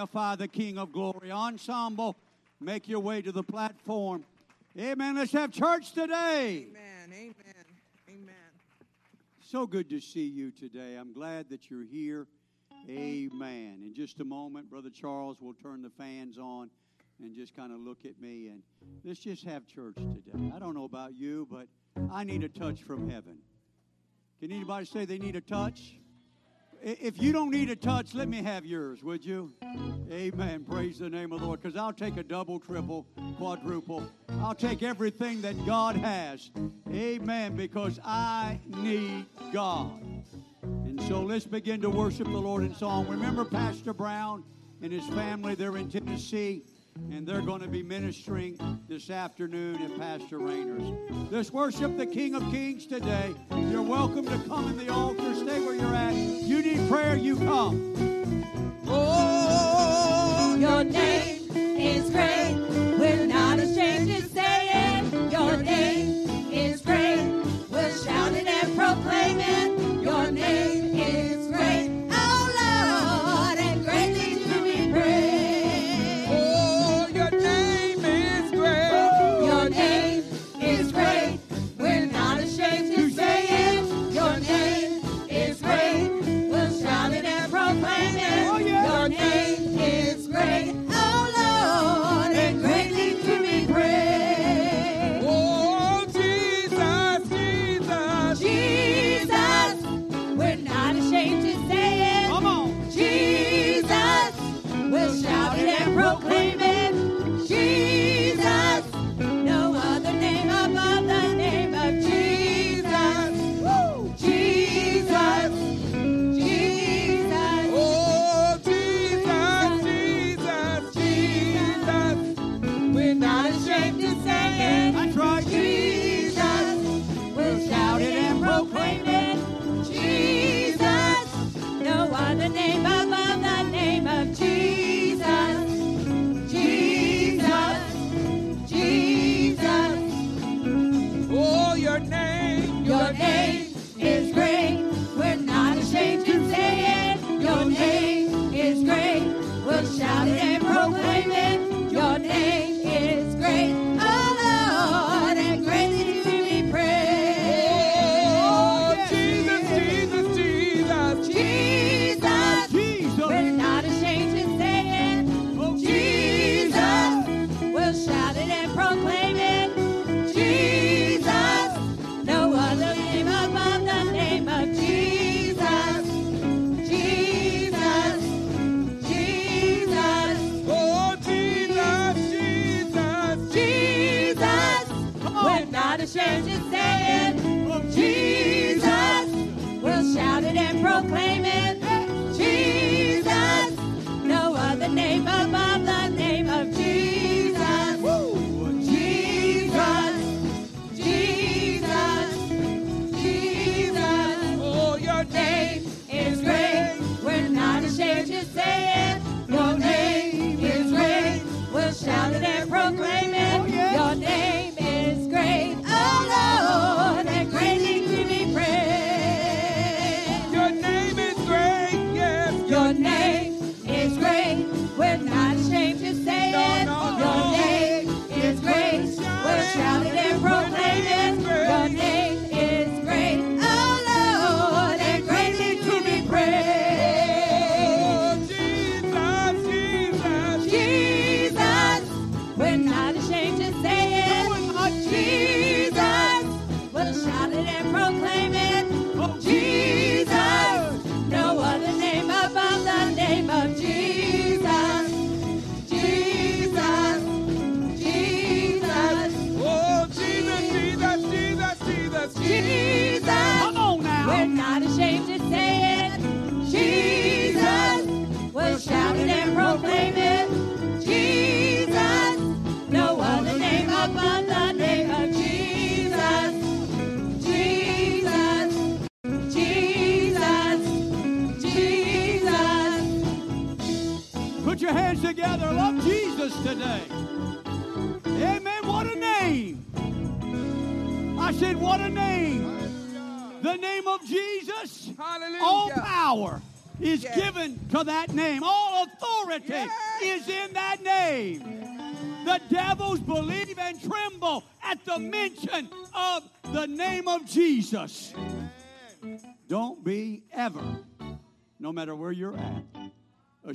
magnify the King of glory. Ensemble, make your way to the platform. Amen. Let's have church today. Amen. Amen. Amen. So good to see you today. I'm glad that you're here. Amen. In just a moment, Brother Charles will turn the fans on and just kind of look at me and let's just have church today. I don't know about you, but I need a touch from heaven. Can anybody say they need a touch? if you don't need a touch, let me have yours, would you? Amen. Praise the name of the Lord. Because I'll take a double, triple, quadruple. I'll take everything that God has. Amen. Because I need God. And so let's begin to worship the Lord in song. Remember Pastor Brown and his family, they're in Tennessee and they're going to be ministering this afternoon at Pastor Rayner's. Let's worship the King of Kings today. You're welcome to come in the altar. Stay where you're at. You need prayer, you come. Oh, your name is great.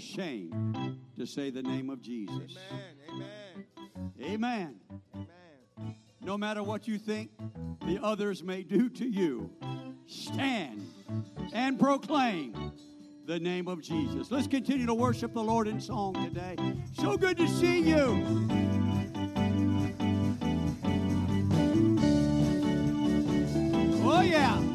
ashamed to say the name of Jesus. Amen. Amen. Amen. No matter what you think the others may do to you, stand and proclaim the name of Jesus. Let's continue to worship the Lord in song today. So good to see you. Oh, yeah.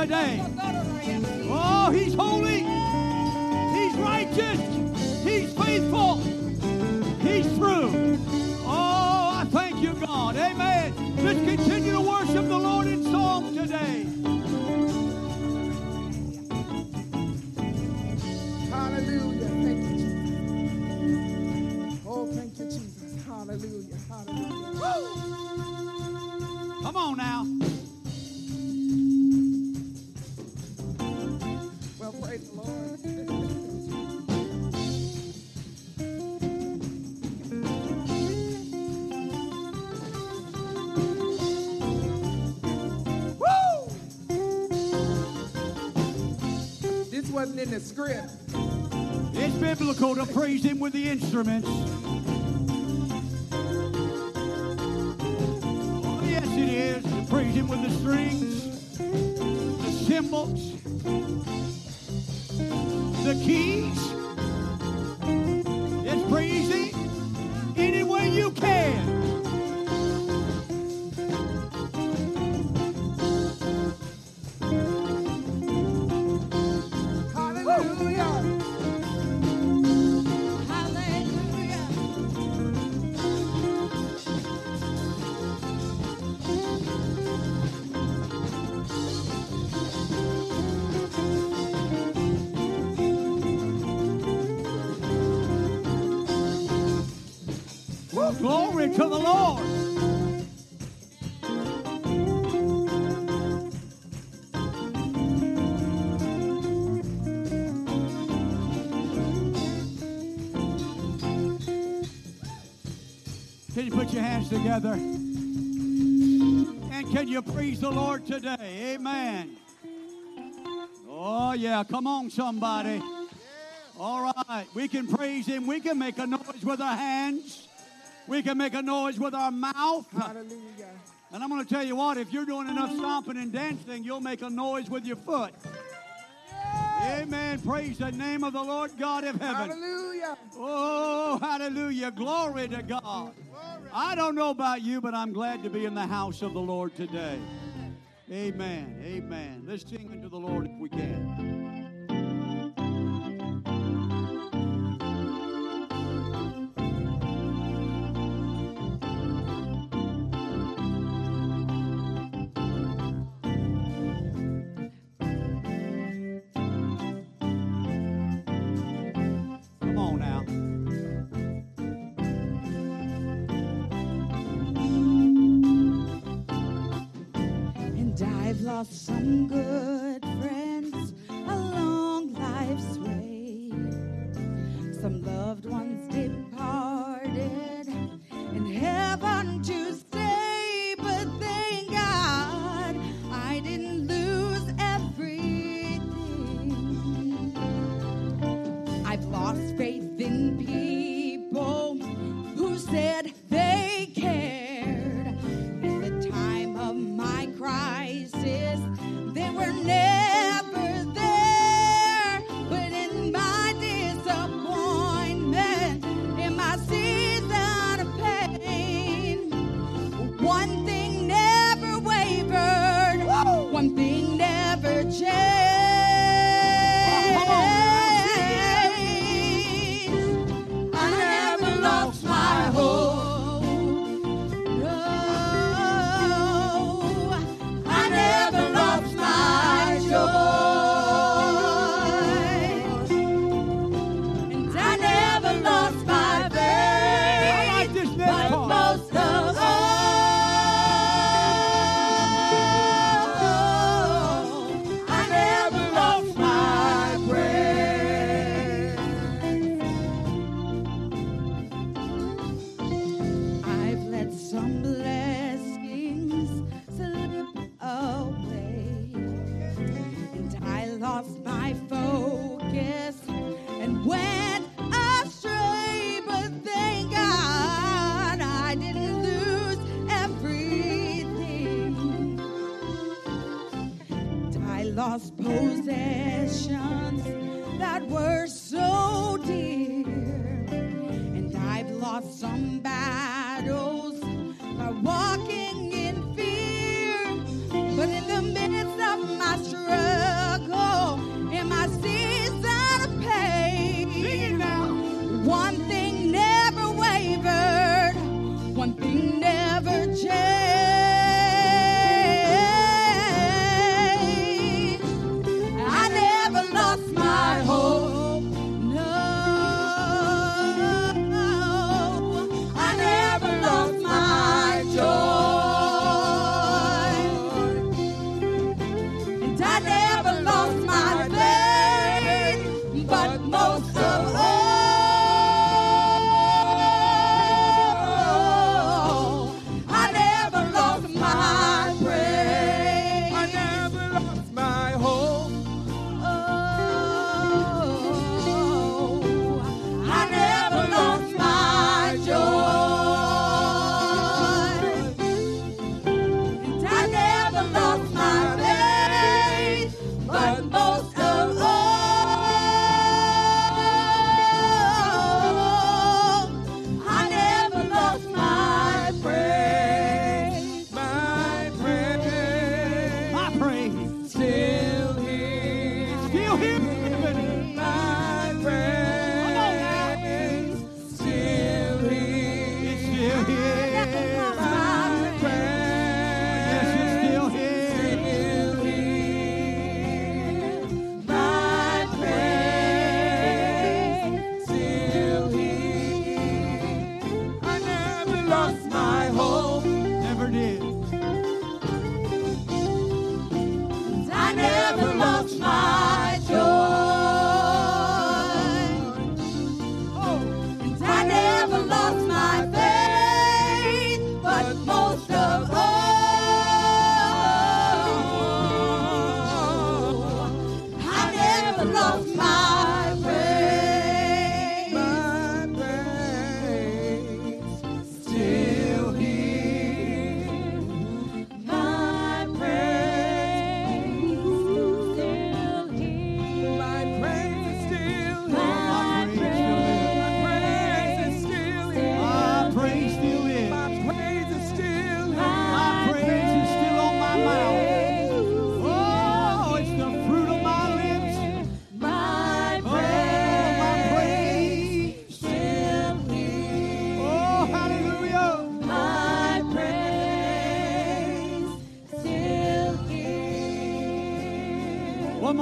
today. Oh, He's holy. He's righteous. He's faithful. He's true. Oh, I thank you, God. Amen. Just continue to worship the Lord in song today. Hallelujah. Thank you, Jesus. Oh, thank you, Jesus. Hallelujah. Hallelujah. Woo! Come on now. Instruments. Glory to the Lord. Can you put your hands together? And can you praise the Lord today? Amen. Oh, yeah. Come on, somebody. All right. We can praise Him. We can make a noise with our hands. We can make a noise with our mouth. Hallelujah. And I'm going to tell you what, if you're doing enough stomping and dancing, you'll make a noise with your foot. Amen. Praise the name of the Lord God of heaven. Hallelujah. Oh, hallelujah. Glory to God. I don't know about you, but I'm glad to be in the house of the Lord today. Amen. Amen. Let's sing unto the Lord if we can.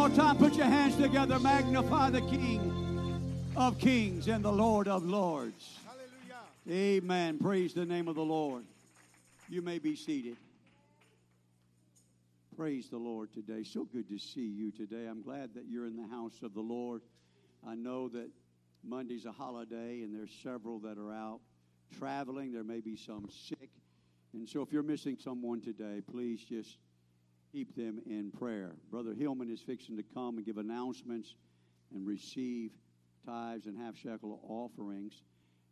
More time, put your hands together. Magnify the King of Kings and the Lord of Lords. Hallelujah. Amen. Praise the name of the Lord. You may be seated. Praise the Lord today. So good to see you today. I'm glad that you're in the house of the Lord. I know that Monday's a holiday and there's several that are out traveling. There may be some sick. And so if you're missing someone today, please just keep them in prayer. Brother Hillman is fixing to come and give announcements and receive tithes and half shekel offerings.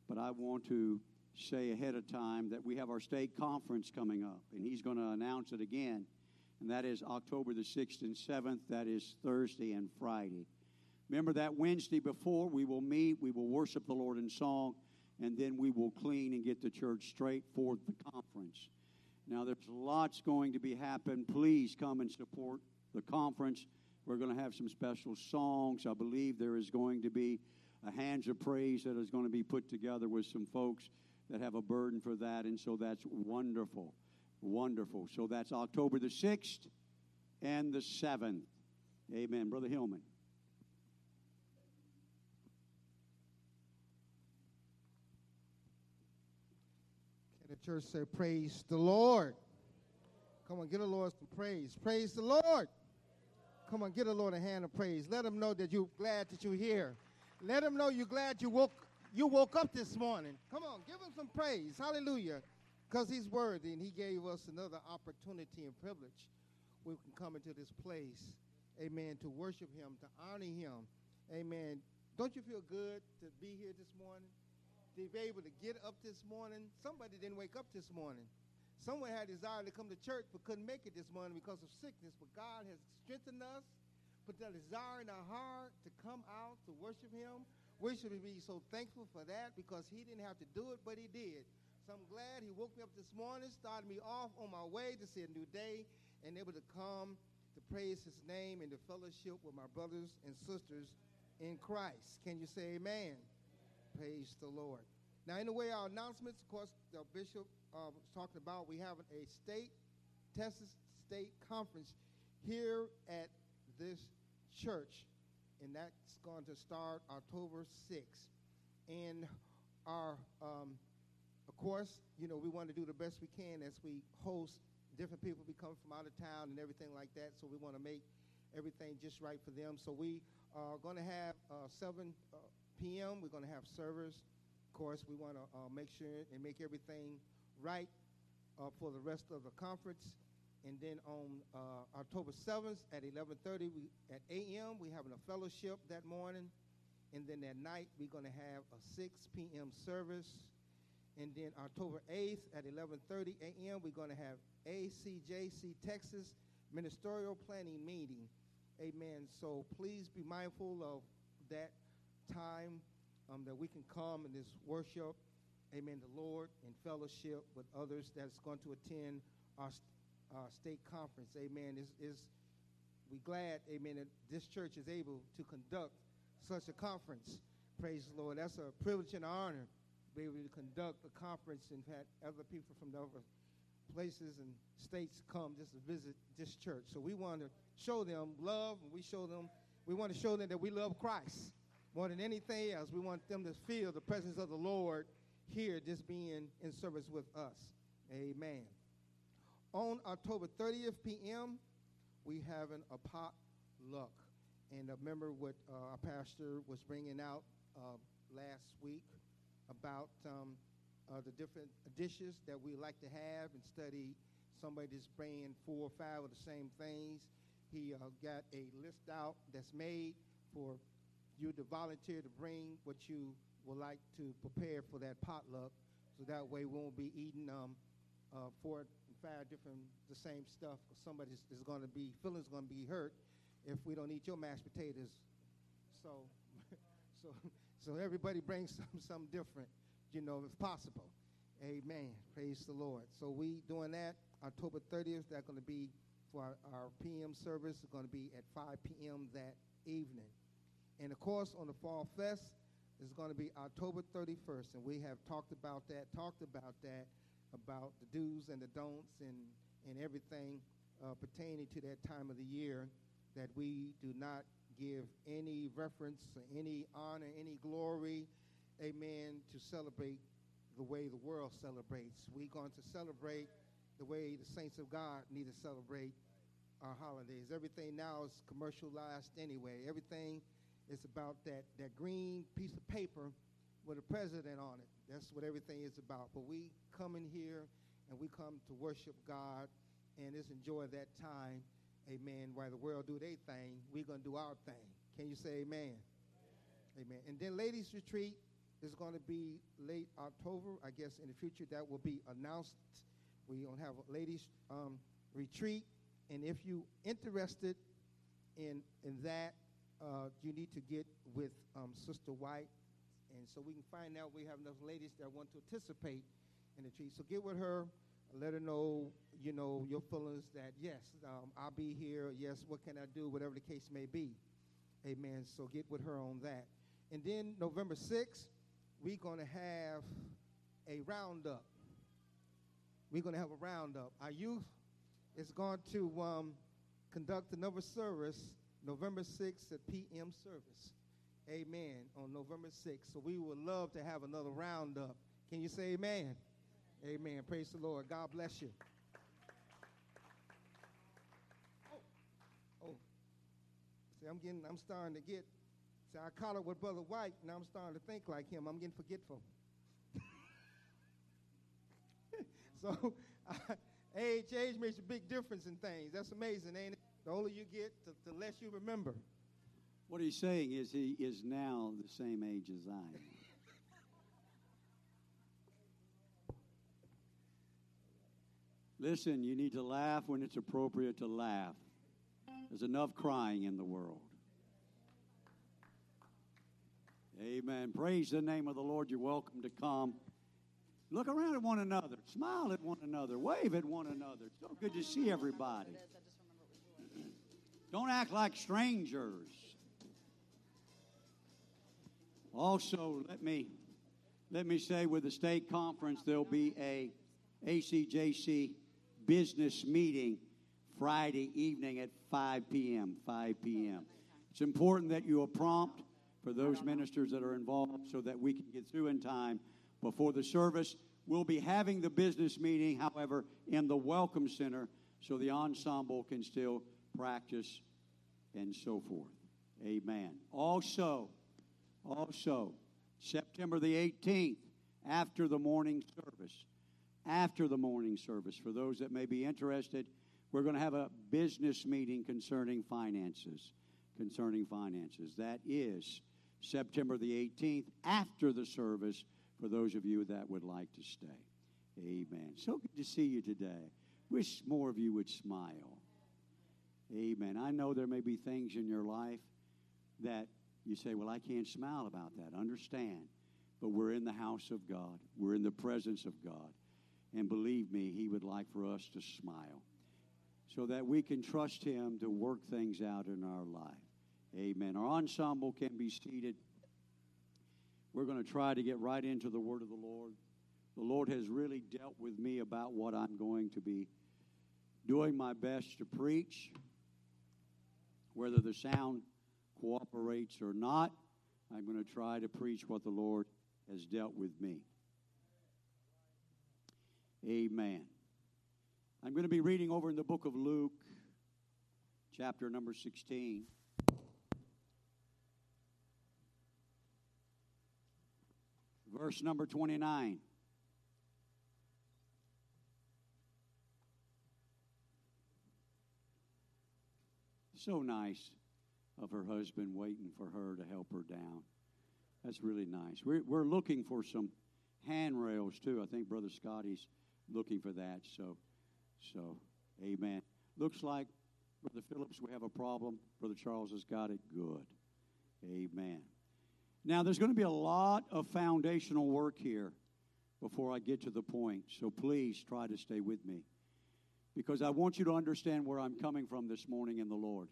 But I want to say ahead of time that we have our state conference coming up, and he's going to announce it again. And that is October the 6th and 7th. That is Thursday and Friday. Remember that Wednesday before, we will meet, we will worship the Lord in song, and then we will clean and get the church straight for the conference. Now, there's lots going to be happen. Please come and support the conference. We're going to have some special songs. I believe there is going to be a Hands of Praise that is going to be put together with some folks that have a burden for that, and so that's wonderful. Wonderful. So that's October the 6th and the 7th. Amen. Brother Hillman. Can the church say, Praise the Lord? Come on, get the Lord some praise. Praise the Lord. Come on, get the Lord a hand of praise. Let him know that you're glad that you're here. Let him know you're glad you woke you woke up this morning. Come on, give him some praise. Hallelujah. Because he's worthy and he gave us another opportunity and privilege we can come into this place. Amen. To worship him, to honor him. Amen. Don't you feel good to be here this morning? To be able to get up this morning? Somebody didn't wake up this morning. Someone had a desire to come to church but couldn't make it this morning because of sickness. But God has strengthened us, put that desire in our heart to come out to worship him. We should be so thankful for that because he didn't have to do it, but he did. So I'm glad he woke me up this morning, started me off on my way to see a new day, and able to come to praise his name and to fellowship with my brothers and sisters in Christ. Can you say amen? Praise the Lord. Now, in the way our announcements, of course, the bishop uh, was talking about, we have a state, Texas State Conference here at this church, and that's going to start October 6th. And our, um, of course, you know, we want to do the best we can as we host different people we come from out of town and everything like that. So we want to make everything just right for them. So we are going to have uh, 7 uh, p.m. We're going to have servers. Of course, we want to uh, make sure and make everything right uh, for the rest of the conference. And then on uh, October 7th at 11:30 we, at a.m. we're having a fellowship that morning, and then that night we're going to have a 6 p.m. service. And then October 8th at 11:30 a.m. we're going to have ACJC Texas Ministerial Planning Meeting. Amen. So please be mindful of that time um, that we can come and just worship, amen, the Lord in fellowship with others that's going to attend our, our state conference. Amen. Is is we glad, amen, that this church is able to conduct such a conference. Praise the Lord. That's a privilege and an honor to be able to conduct a conference and had other people from the other places and states come just to visit this church. So we want to show them love, and we show them, we want to show them that we love Christ more than anything else. We want them to feel the presence of the Lord here, just being in service with us. Amen. On October 30th p.m., we having a potluck, and remember what uh, our pastor was bringing out uh, last week about. Um, uh, the different dishes that we like to have and study somebody that's bringing four or five of the same things. He uh, got a list out that's made for you to volunteer to bring what you would like to prepare for that potluck. So that way we won't be eating um, uh, four and five different, the same stuff. Somebody is going to be, feelings going to be hurt if we don't eat your mashed potatoes. So, so, so everybody brings some, something different you know, if possible. Amen. Praise the Lord. So we doing that October 30th. That's going to be for our, our PM service. It's going to be at 5 p.m. that evening. And of course, on the Fall Fest is going to be October 31st. And we have talked about that, talked about that, about the do's and the don'ts and, and everything uh, pertaining to that time of the year. that we do not give any reference, any honor, any glory, amen, to celebrate the way the world celebrates. We're going to celebrate the way the saints of God need to celebrate our holidays. Everything now is commercialized anyway. Everything is about that, that green piece of paper with a president on it. That's what everything is about. But we come in here and we come to worship God and just enjoy that time. Amen. While the world do their thing, we're going to do our thing. Can you say amen? Amen. And then ladies retreat is going to be late October. I guess in the future that will be announced. We're going to have a ladies um, retreat. And if you interested in, in that, uh, you need to get with um, Sister White. And so we can find out we have enough ladies that want to participate in the retreat. So get with her. Let her know, you know, your feelings that, yes, um, I'll be here. Yes, what can I do? Whatever the case may be. Amen. So get with her on that. And then November 6th, we're going to have a roundup. We're going to have a roundup. Our youth is going to um, conduct another service November 6th at PM service. Amen. On November 6th. So we would love to have another roundup. Can you say amen? Amen. Praise the Lord. God bless you. Oh, oh. See, I'm getting, I'm starting to get See, I caught up with Brother White, and I'm starting to think like him. I'm getting forgetful. so, age, age makes a big difference in things. That's amazing, ain't it? The older you get, the, the less you remember. What he's saying is he is now the same age as I am. Listen, you need to laugh when it's appropriate to laugh. There's enough crying in the world. Amen. Praise the name of the Lord. You're welcome to come. Look around at one another. Smile at one another. Wave at one another. It's so good to see everybody. Don't act like strangers. Also, let me let me say with the state conference there'll be a ACJC business meeting Friday evening at 5 p.m. 5 p.m. It's important that you are prompt for those ministers that are involved so that we can get through in time before the service. We'll be having the business meeting, however, in the Welcome Center so the ensemble can still practice and so forth. Amen. Also, also, September the 18th, after the morning service, after the morning service, for those that may be interested, we're going to have a business meeting concerning finances. Concerning finances. That is September the 18th, after the service, for those of you that would like to stay. Amen. So good to see you today. Wish more of you would smile. Amen. I know there may be things in your life that you say, well, I can't smile about that. Understand. But we're in the house of God, we're in the presence of God. And believe me, He would like for us to smile so that we can trust Him to work things out in our life. Amen. Our ensemble can be seated. We're going to try to get right into the word of the Lord. The Lord has really dealt with me about what I'm going to be doing my best to preach. Whether the sound cooperates or not, I'm going to try to preach what the Lord has dealt with me. Amen. I'm going to be reading over in the book of Luke, chapter number 16. verse number 29. So nice of her husband waiting for her to help her down. That's really nice. We're, we're looking for some handrails too. I think Brother Scotty's looking for that. So, so, amen. Looks like Brother Phillips, we have a problem. Brother Charles has got it. Good. Amen. Now, there's going to be a lot of foundational work here before I get to the point, so please try to stay with me because I want you to understand where I'm coming from this morning in the Lord.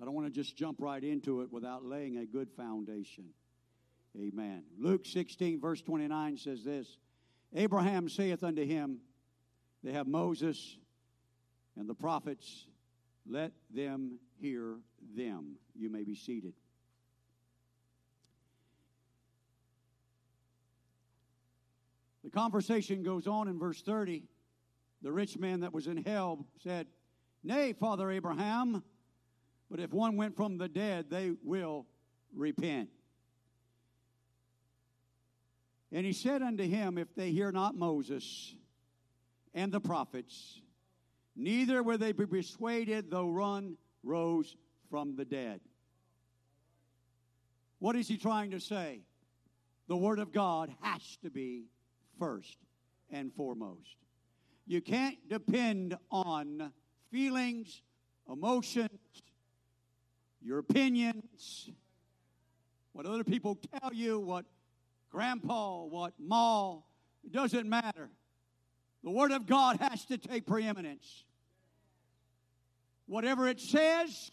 I don't want to just jump right into it without laying a good foundation. Amen. Luke 16, verse 29 says this Abraham saith unto him, They have Moses and the prophets, Let them hear them. You may be seated. The conversation goes on in verse 30. The rich man that was in hell said, Nay, Father Abraham, but if one went from the dead, they will repent. And he said unto him, If they hear not Moses and the prophets, neither will they be persuaded though one rose from the dead. What is he trying to say? The Word of God has to be first and foremost. You can't depend on feelings, emotions, your opinions, what other people tell you, what grandpa, what ma, it doesn't matter. The Word of God has to take preeminence. Whatever it says,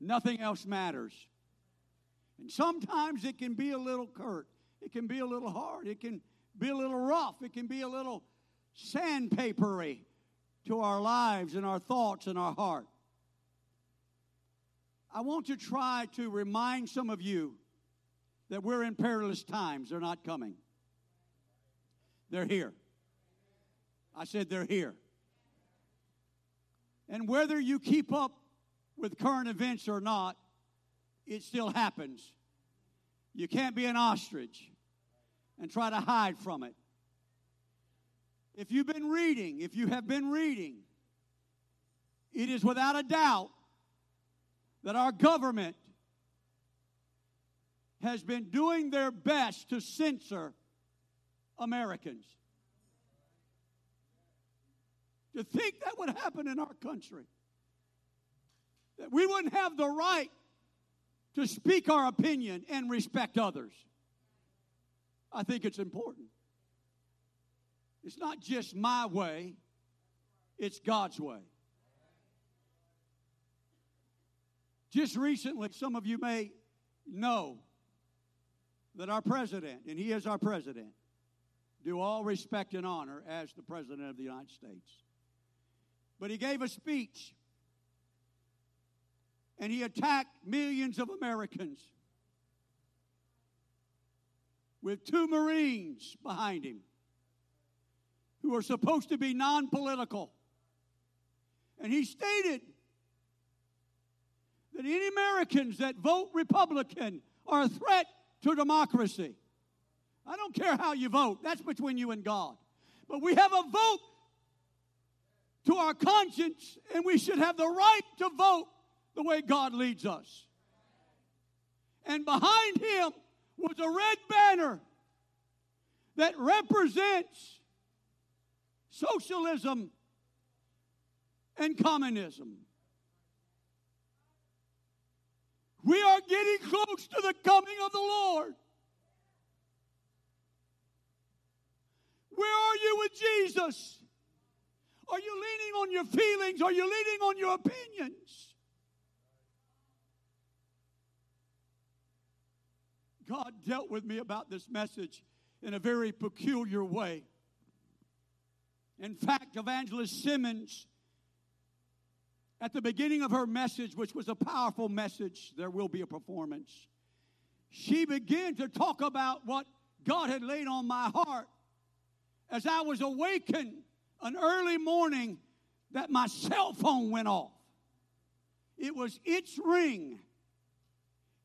nothing else matters. And sometimes it can be a little curt, it can be a little hard, it can be a little rough, it can be a little sandpapery to our lives and our thoughts and our heart. I want to try to remind some of you that we're in perilous times. They're not coming, they're here. I said they're here. And whether you keep up with current events or not, it still happens. You can't be an ostrich and try to hide from it. If you've been reading, if you have been reading, it is without a doubt that our government has been doing their best to censor Americans. To think that would happen in our country, that we wouldn't have the right to speak our opinion and respect others, I think it's important. It's not just my way, it's God's way. Just recently, some of you may know that our president, and he is our president, do all respect and honor as the president of the United States. But he gave a speech and he attacked millions of Americans with two Marines behind him who are supposed to be non political. And he stated that any Americans that vote Republican are a threat to democracy. I don't care how you vote, that's between you and God. But we have a vote to our conscience, and we should have the right to vote the way God leads us. And behind him was a red banner that represents socialism and communism. We are getting close to the coming of the Lord. Where are you with Jesus? Are you leaning on your feelings? Are you leaning on your opinions? God dealt with me about this message in a very peculiar way. In fact, Evangelist Simmons, at the beginning of her message, which was a powerful message, there will be a performance, she began to talk about what God had laid on my heart as I was awakened an early morning that my cell phone went off. It was its ring.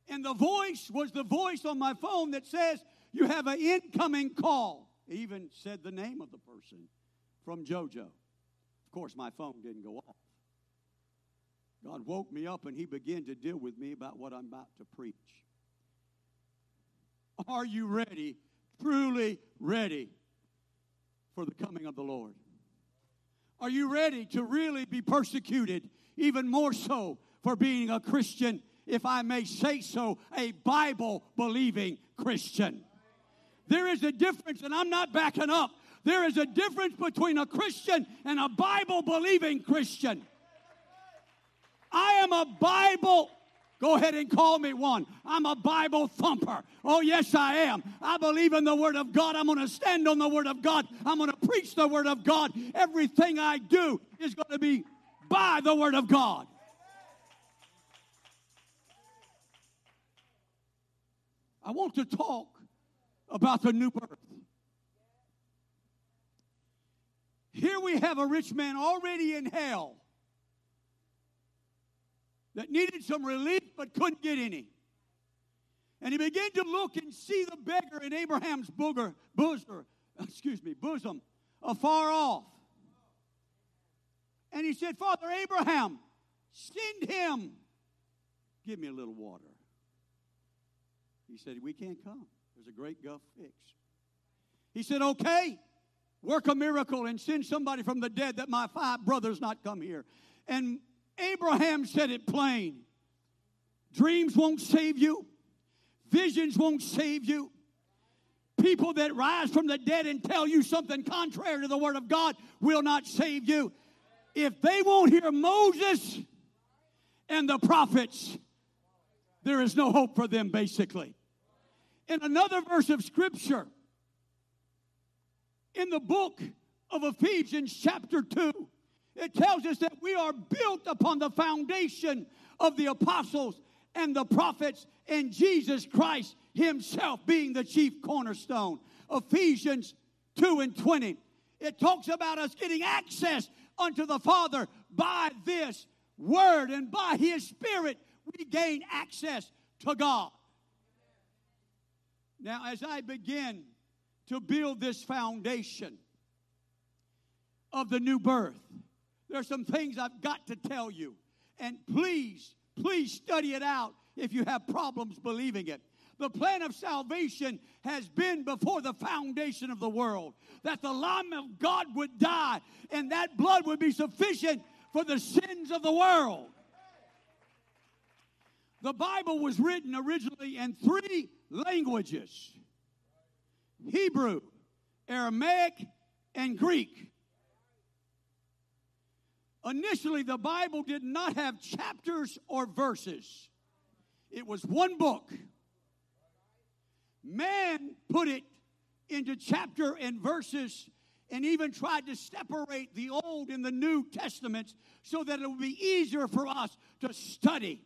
And the voice was the voice on my phone that says, You have an incoming call. It even said the name of the person from JoJo. Of course, my phone didn't go off. God woke me up and He began to deal with me about what I'm about to preach. Are you ready, truly ready for the coming of the Lord? Are you ready to really be persecuted, even more so for being a Christian, if I may say so, a Bible believing Christian? There is a difference, and I'm not backing up. There is a difference between a Christian and a Bible believing Christian. I am a Bible. Go ahead and call me one. I'm a Bible thumper. Oh, yes, I am. I believe in the Word of God. I'm going to stand on the Word of God. I'm going to preach the Word of God. Everything I do is going to be by the Word of God. I want to talk about the new birth. Here we have a rich man already in hell that needed some relief but couldn't get any. And he began to look and see the beggar in Abraham's booger, bosom, excuse me, bosom, afar off. And he said, Father Abraham, send him. Give me a little water. He said, We can't come. There's a great gulf fix. He said, Okay, work a miracle and send somebody from the dead that my five brothers not come here. And Abraham said it plain dreams won't save you, visions won't save you. People that rise from the dead and tell you something contrary to the Word of God will not save you. If they won't hear Moses and the prophets, there is no hope for them, basically. In another verse of Scripture, in the book of Ephesians, chapter 2, it tells us that we are built upon the foundation of the apostles and the prophets and Jesus Christ Himself being the chief cornerstone. Ephesians 2 and 20. It talks about us getting access unto the Father by this word and by His Spirit, we gain access to God. Now, as I begin to build this foundation of the new birth, there's some things I've got to tell you. And please, please study it out if you have problems believing it. The plan of salvation has been before the foundation of the world that the Lamb of God would die and that blood would be sufficient for the sins of the world. The Bible was written originally in three languages Hebrew, Aramaic, and Greek. Initially, the Bible did not have chapters or verses, it was one book. Man put it into chapter and verses and even tried to separate the Old and the New Testaments so that it would be easier for us to study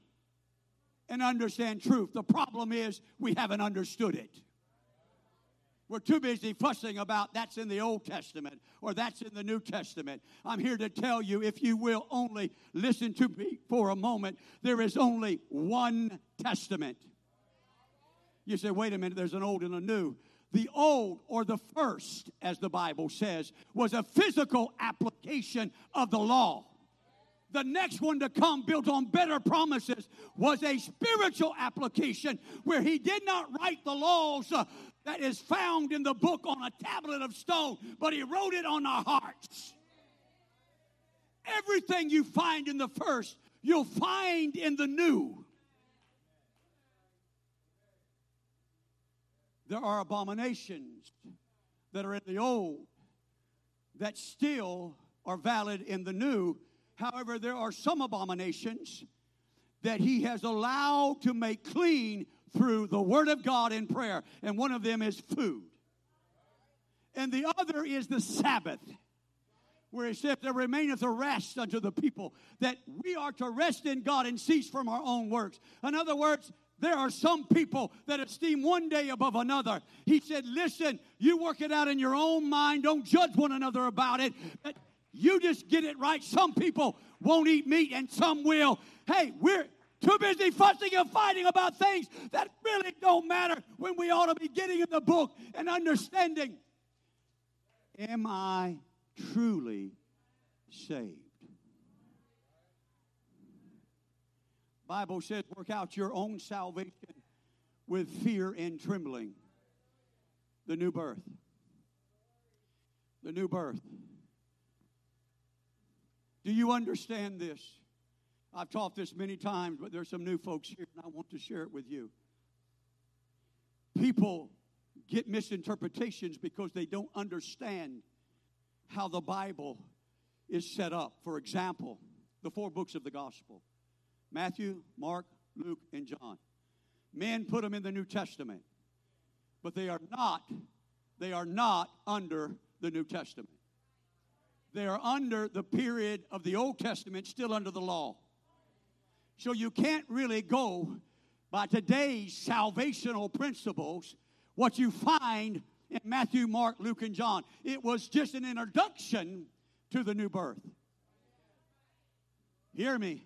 and understand truth. The problem is we haven't understood it. We're too busy fussing about that's in the Old Testament or that's in the New Testament. I'm here to tell you, if you will only listen to me for a moment, there is only one Testament. You say, wait a minute, there's an old and a new. The old, or the first, as the Bible says, was a physical application of the law. The next one to come, built on better promises, was a spiritual application where he did not write the laws uh, that is found in the book on a tablet of stone, but he wrote it on our hearts. Everything you find in the first, you'll find in the new. There are abominations that are in the old that still are valid in the new. However, there are some abominations that he has allowed to make clean through the Word of God in prayer. And one of them is food. And the other is the Sabbath, where it says, There remaineth a rest unto the people, that we are to rest in God and cease from our own works. In other words, there are some people that esteem one day above another. He said, Listen, you work it out in your own mind. Don't judge one another about it. You just get it right. Some people won't eat meat and some will. Hey, we're too busy fussing and fighting about things that really don't matter when we ought to be getting in the book and understanding. Am I truly saved? Bible says, work out your own salvation with fear and trembling. The new birth. The new birth. Do you understand this? I've taught this many times, but there's some new folks here, and I want to share it with you. People get misinterpretations because they don't understand how the Bible is set up. For example, the four books of the gospel. Matthew, Mark, Luke, and John. Men put them in the New Testament, but they are not, they are not under the New Testament. they are under the period of the Old Testament, still under the law. So you can't really go by today's salvational principles, what you find in Matthew, Mark, Luke, and John. It was just an introduction to the new birth. Hear me.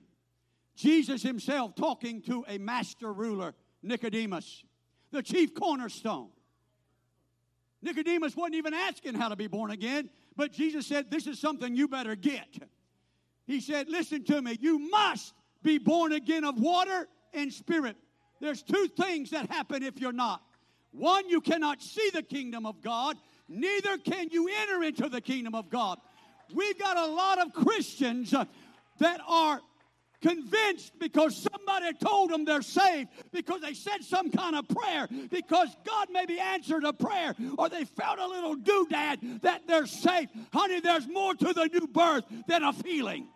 Jesus himself talking to a master ruler, Nicodemus, the chief cornerstone. Nicodemus wasn't even asking how to be born again, but Jesus said, This is something you better get. He said, Listen to me, you must be born again of water and spirit. There's two things that happen if you're not. One, you cannot see the kingdom of God, neither can you enter into the kingdom of God. We've got a lot of Christians uh, that are convinced because somebody told them they're saved, because they said some kind of prayer, because God maybe answered a prayer, or they felt a little doodad that they're saved. Honey, there's more to the new birth than a feeling.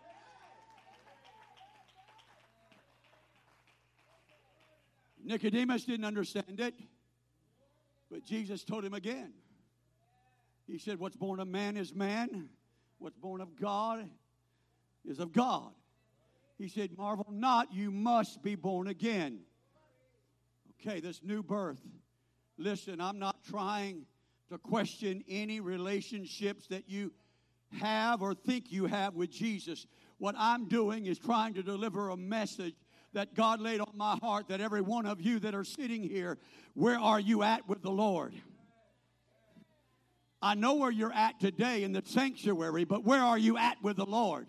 Nicodemus didn't understand it, but Jesus told him again. He said, What's born of man is man, what's born of God is of God. He said, Marvel not, you must be born again. Okay, this new birth. Listen, I'm not trying to question any relationships that you have or think you have with Jesus. What I'm doing is trying to deliver a message that God laid on my heart that every one of you that are sitting here, where are you at with the Lord? I know where you're at today in the sanctuary, but where are you at with the Lord?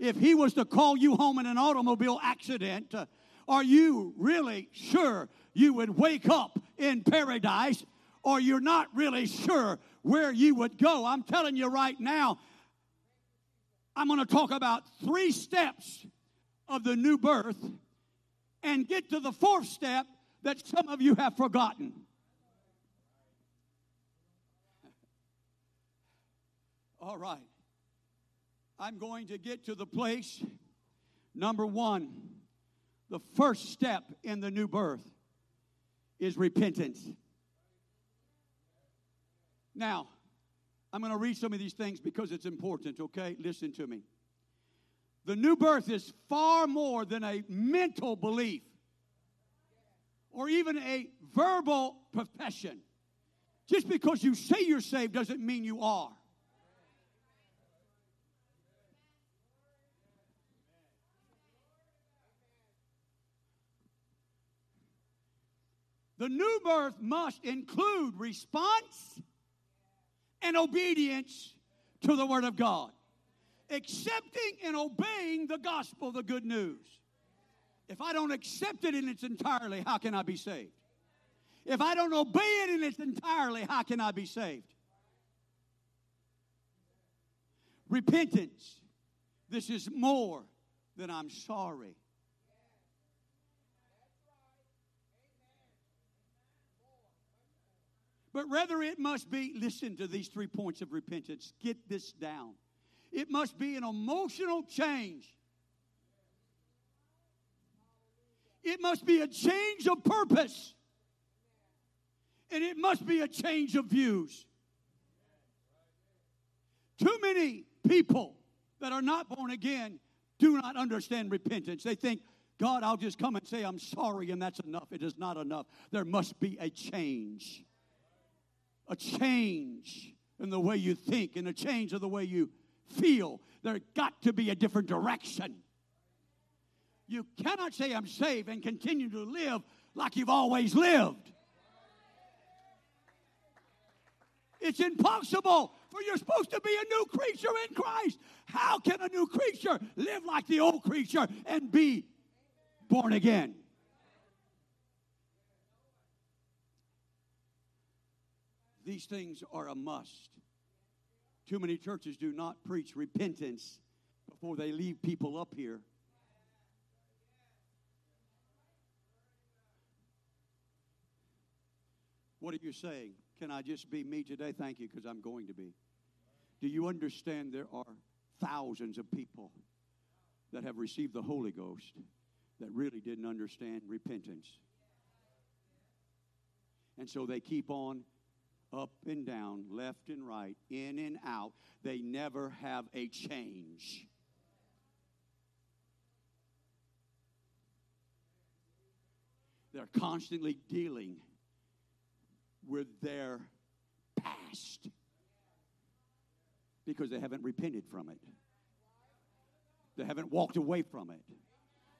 if he was to call you home in an automobile accident, uh, are you really sure you would wake up in paradise or you're not really sure where you would go? I'm telling you right now, I'm going to talk about three steps of the new birth and get to the fourth step that some of you have forgotten. All right. I'm going to get to the place, number one, the first step in the new birth is repentance. Now, I'm going to read some of these things because it's important, okay? Listen to me. The new birth is far more than a mental belief or even a verbal profession. Just because you say you're saved doesn't mean you are. The new birth must include response and obedience to the Word of God, accepting and obeying the gospel, the good news. If I don't accept it in its entirely, how can I be saved? If I don't obey it in its entirely, how can I be saved? Repentance. This is more than I'm sorry. But rather, it must be listen to these three points of repentance. Get this down. It must be an emotional change, it must be a change of purpose, and it must be a change of views. Too many people that are not born again do not understand repentance. They think, God, I'll just come and say I'm sorry, and that's enough. It is not enough. There must be a change a change in the way you think and a change of the way you feel. There got to be a different direction. You cannot say, I'm saved and continue to live like you've always lived. It's impossible, for you're supposed to be a new creature in Christ. How can a new creature live like the old creature and be born again? These things are a must. Too many churches do not preach repentance before they leave people up here. What are you saying? Can I just be me today? Thank you, because I'm going to be. Do you understand there are thousands of people that have received the Holy Ghost that really didn't understand repentance? And so they keep on up and down, left and right, in and out. They never have a change. They're constantly dealing with their past because they haven't repented from it. They haven't walked away from it.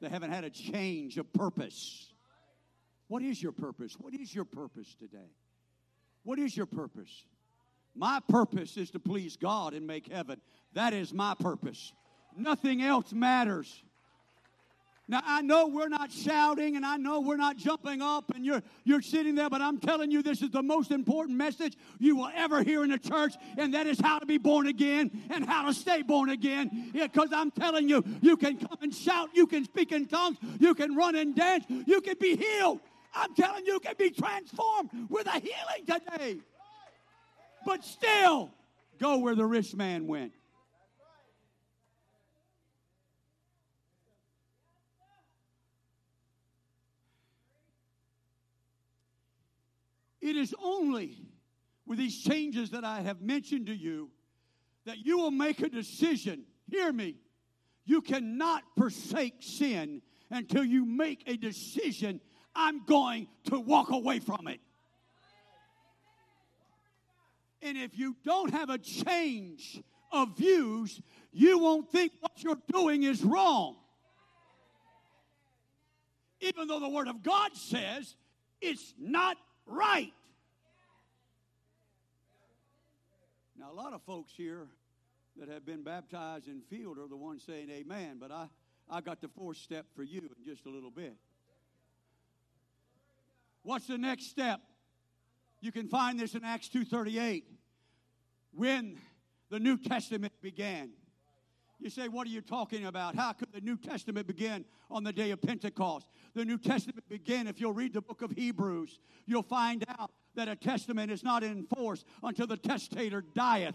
They haven't had a change of purpose. What is your purpose? What is your purpose today? What is your purpose? My purpose is to please God and make heaven. That is my purpose. Nothing else matters. Now I know we're not shouting and I know we're not jumping up and you're you're sitting there, but I'm telling you this is the most important message you will ever hear in a church, and that is how to be born again and how to stay born again. Because I'm telling you, you can come and shout, you can speak in tongues, you can run and dance, you can be healed. I'm telling you, can be transformed with a healing today. But still, go where the rich man went. It is only with these changes that I have mentioned to you that you will make a decision. Hear me. You cannot forsake sin until you make a decision I'm going to walk away from it. And if you don't have a change of views, you won't think what you're doing is wrong. Even though the Word of God says it's not right. Now, a lot of folks here that have been baptized in field are the ones saying amen, but I, I got the fourth step for you in just a little bit. What's the next step? You can find this in Acts 2:38. When the New Testament began. You say, What are you talking about? How could the New Testament begin on the day of Pentecost? The New Testament began, if you'll read the book of Hebrews, you'll find out that a testament is not in force until the testator dieth.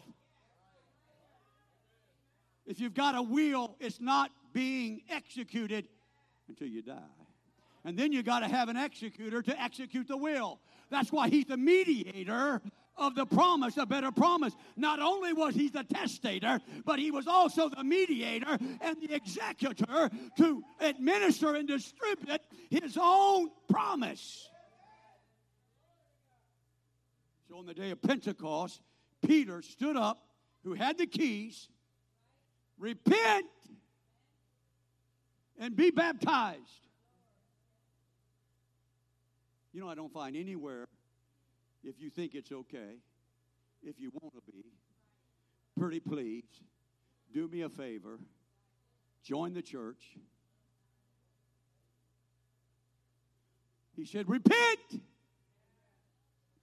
If you've got a will, it's not being executed until you die. And then you got to have an executor to execute the will. That's why he's the mediator of the promise, a better promise. Not only was he the testator, but he was also the mediator and the executor to administer and distribute his own promise. So on the day of Pentecost, Peter stood up, who had the keys, repent and be baptized. You know, I don't find anywhere if you think it's okay, if you want to be, pretty please, do me a favor, join the church. He said, Repent,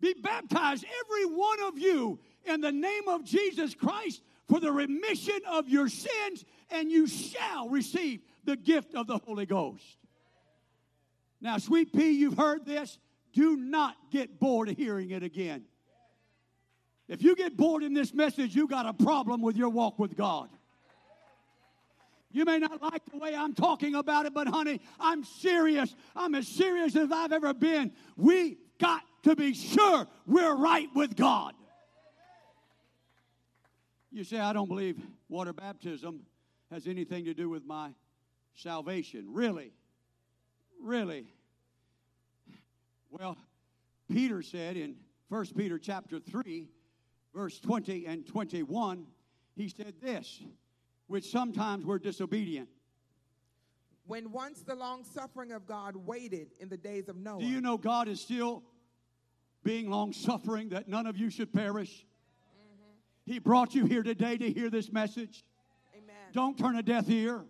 be baptized, every one of you, in the name of Jesus Christ for the remission of your sins, and you shall receive the gift of the Holy Ghost. Now, sweet pea, you've heard this. Do not get bored of hearing it again. If you get bored in this message, you got a problem with your walk with God. You may not like the way I'm talking about it, but honey, I'm serious. I'm as serious as I've ever been. We got to be sure we're right with God. You say, I don't believe water baptism has anything to do with my salvation. Really? Really? Well, Peter said in 1 Peter chapter 3, verse 20 and 21, he said this, which sometimes we're disobedient. When once the long suffering of God waited in the days of Noah. Do you know God is still being long suffering that none of you should perish? Mm-hmm. He brought you here today to hear this message. Amen. Don't turn a deaf ear. Amen.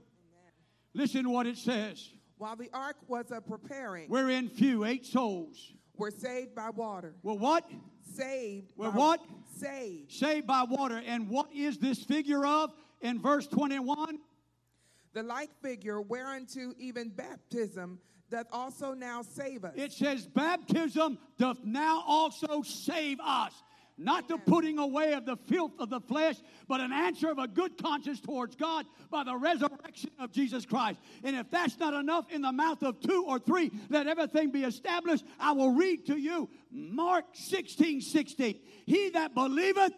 Listen to what it says. While the ark was a preparing, We're in few, eight souls. were saved by water. Well, what? Saved. We're what? Saved. Saved by water. And what is this figure of in verse 21? The like figure whereunto even baptism doth also now save us. It says, Baptism doth now also save us. Not the putting away of the filth of the flesh, but an answer of a good conscience towards God by the resurrection of Jesus Christ. And if that's not enough, in the mouth of two or three, let everything be established. I will read to you Mark 16 16. He that believeth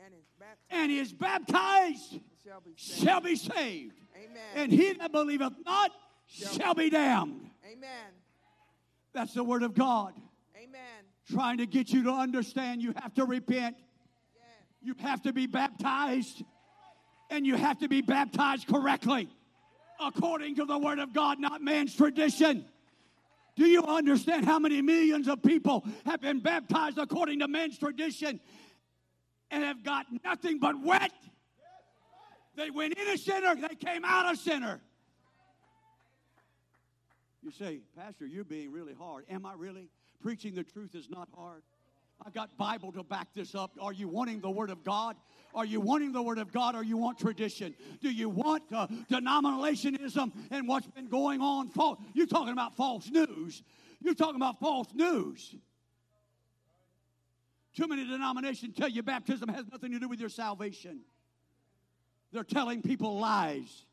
And is baptized and is baptized shall be saved. shall be saved. Amen. And he that believeth not shall be damned. Amen. That's the word of God. Trying to get you to understand you have to repent, you have to be baptized, and you have to be baptized correctly according to the word of God, not man's tradition. Do you understand how many millions of people have been baptized according to man's tradition and have got nothing but wet? They went in a sinner, they came out a sinner. You say, Pastor, you're being really hard. Am I really? Preaching the truth is not hard. I've got Bible to back this up. Are you wanting the Word of God? Are you wanting the Word of God or you want tradition? Do you want uh, denominationism and what's been going on? False, you're talking about false news. You're talking about false news. Too many denominations tell you baptism has nothing to do with your salvation. They're telling people lies.